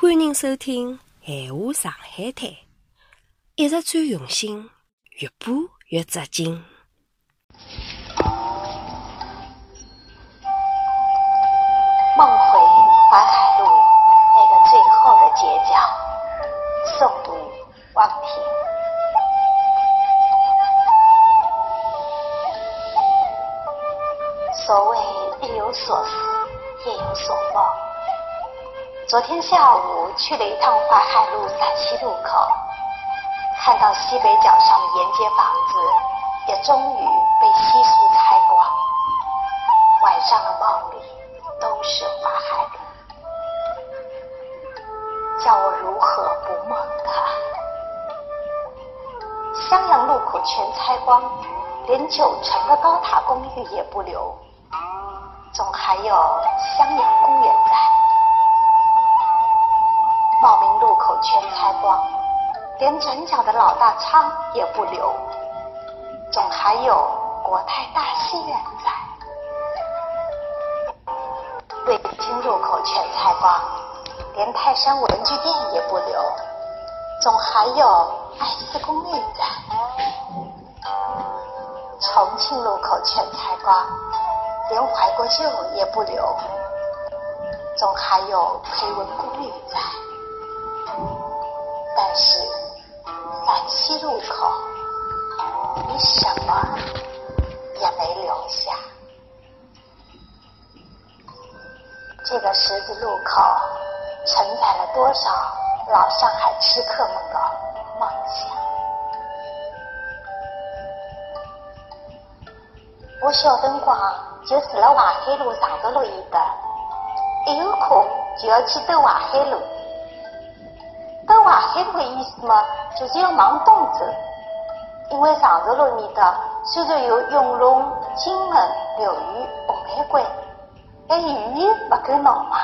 欢迎收听《闲话上海滩》，一直最用心，越播越扎劲。梦回淮海路那个最后的街角，诵读汪平。所谓日有所思，夜有所梦。昨天下午去了一趟淮海路陕西路口，看到西北角上的沿街房子也终于被悉数拆光，晚上的梦里都是淮海路，叫我如何不梦它？襄阳路口全拆光，连九层的高塔公寓也不留，总还有襄阳公园全拆光，连转角的老大仓也不留，总还有国泰大戏院在。北京路口全拆光，连泰山文具店也不留，总还有爱思公寓在。重庆路口全拆光，连怀国旧也不留，总还有培文公寓在。这个十字路口承载了多少老上海吃客们的梦想？我小辰光就住了淮海路上德路一带，一有空就要去兜淮海路。兜淮海路的意思嘛，就是要往东走，因为常德路面的虽然有永隆、金门、庙宇、红玫瑰，但远远不够闹忙。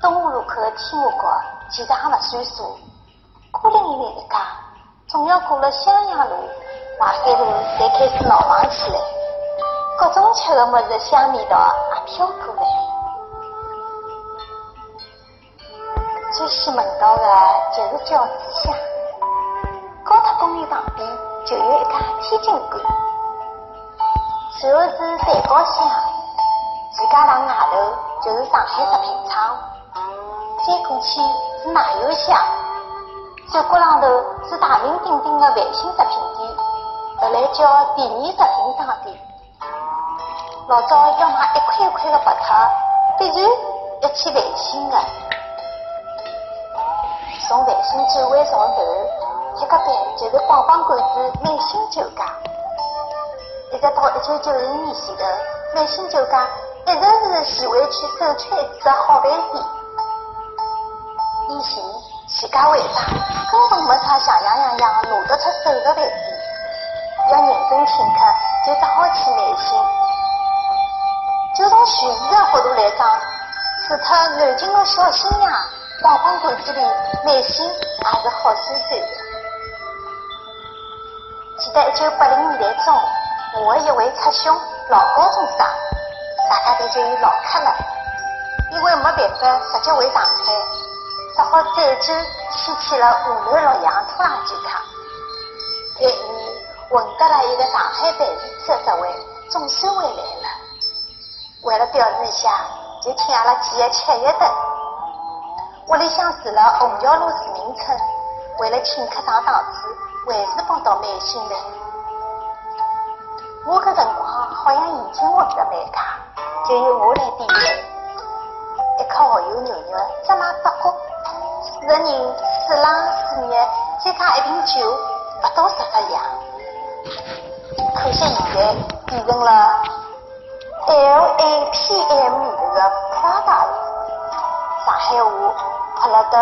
东湖路口的天华阁其实也不算数，孤零零一家，总要过了襄阳路、淮海路才开始闹忙起来，各种吃的么子香味道也飘过来。最先闻到的就是饺子香。高塔公园旁边就有一家天津馆，随后是蛋糕香，就是上海食品厂，再过去是奶油香，再过浪头是大名鼎鼎的万兴食品店，后来叫第二食品商店。老早要买一块一块的白塔，必然要去万兴的。从万兴酒会上头，一个边就是广帮馆子美心酒家，一直到一九九零年前头，美心酒家一直是徐汇区首屈一指的好饭店。以前徐家汇上根本没啥像样样样拿得出手的饭店，要认真请客就只好去美心。就从叙事的角度来讲，除脱南京的小新娘。广帮馆子里，内心也是好收收的。记得一九八零年代中，我的一位师兄，老高中生，大家都就有老客了。因为没办法直接回上海，只好再就先去了湖南洛阳拖拉机厂。在里混得了一个上海办事处的职位，总算回来了。为了表示一下，就请阿拉几个吃一顿。屋里向住了虹桥路市民村，为了请客上档次，还是跑到美心来。我搿辰光好像已经混得蛮卡，就由我来点。一颗蚝油牛肉，芝麻八角，四个人四冷四热，再加一瓶酒，不到十八洋。可惜现在变成了 L A P M 的 Prada 上海话。拍了的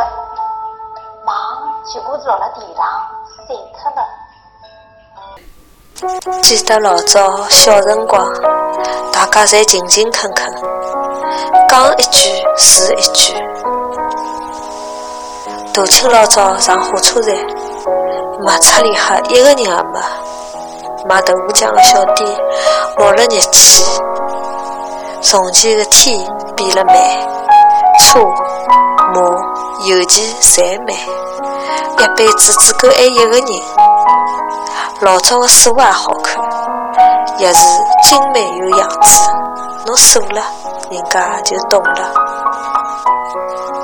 忙，全部落了地上，散脱了。记得老早小辰光，大家侪勤勤恳恳，讲一句是一句。大清老早上火车站，马车里哈一个人也没。卖豆腐浆的小店冒了热气。从前的天变了慢，车。马邮件侪慢，一辈子只够爱一个人。老早的书也好看，也是精美有样子。侬锁了，人家就懂了。